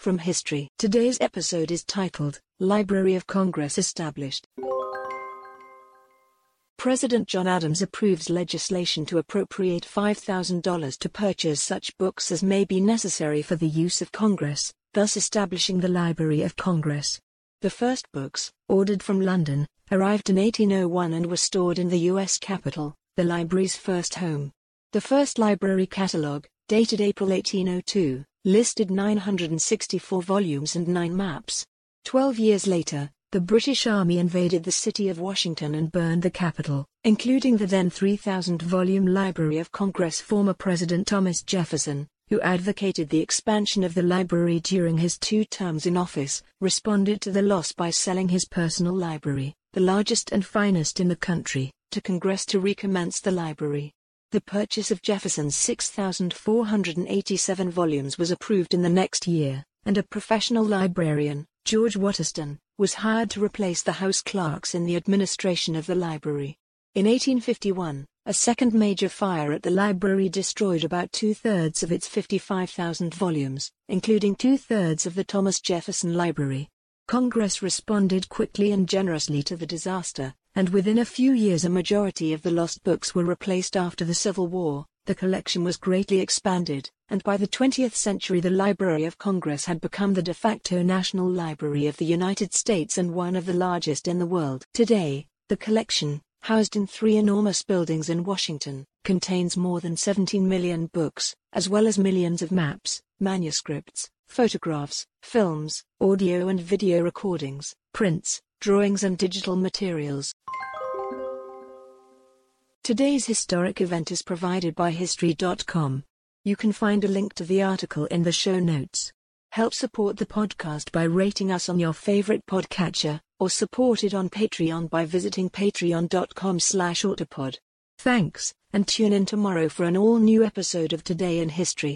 from history. Today's episode is titled, Library of Congress Established. President John Adams approves legislation to appropriate $5,000 to purchase such books as may be necessary for the use of Congress, thus establishing the Library of Congress. The first books, ordered from London, arrived in 1801 and were stored in the U.S. Capitol, the library's first home. The first library catalogue, dated April 1802, listed 964 volumes and 9 maps. Twelve years later, the British Army invaded the city of Washington and burned the Capitol, including the then 3,000 volume Library of Congress. Former President Thomas Jefferson, who advocated the expansion of the library during his two terms in office, responded to the loss by selling his personal library, the largest and finest in the country, to Congress to recommence the library. The purchase of Jefferson's 6,487 volumes was approved in the next year, and a professional librarian, George Watterston, was hired to replace the house clerks in the administration of the library. In 1851, a second major fire at the library destroyed about two thirds of its 55,000 volumes, including two thirds of the Thomas Jefferson Library. Congress responded quickly and generously to the disaster, and within a few years a majority of the lost books were replaced after the Civil War. The collection was greatly expanded, and by the 20th century the Library of Congress had become the de facto national library of the United States and one of the largest in the world. Today, the collection, housed in three enormous buildings in Washington, contains more than 17 million books, as well as millions of maps, manuscripts, photographs, films, audio and video recordings, prints, drawings and digital materials. Today's historic event is provided by History.com. You can find a link to the article in the show notes. Help support the podcast by rating us on your favorite podcatcher, or support it on Patreon by visiting patreon.com slash autopod. Thanks, and tune in tomorrow for an all-new episode of Today in History.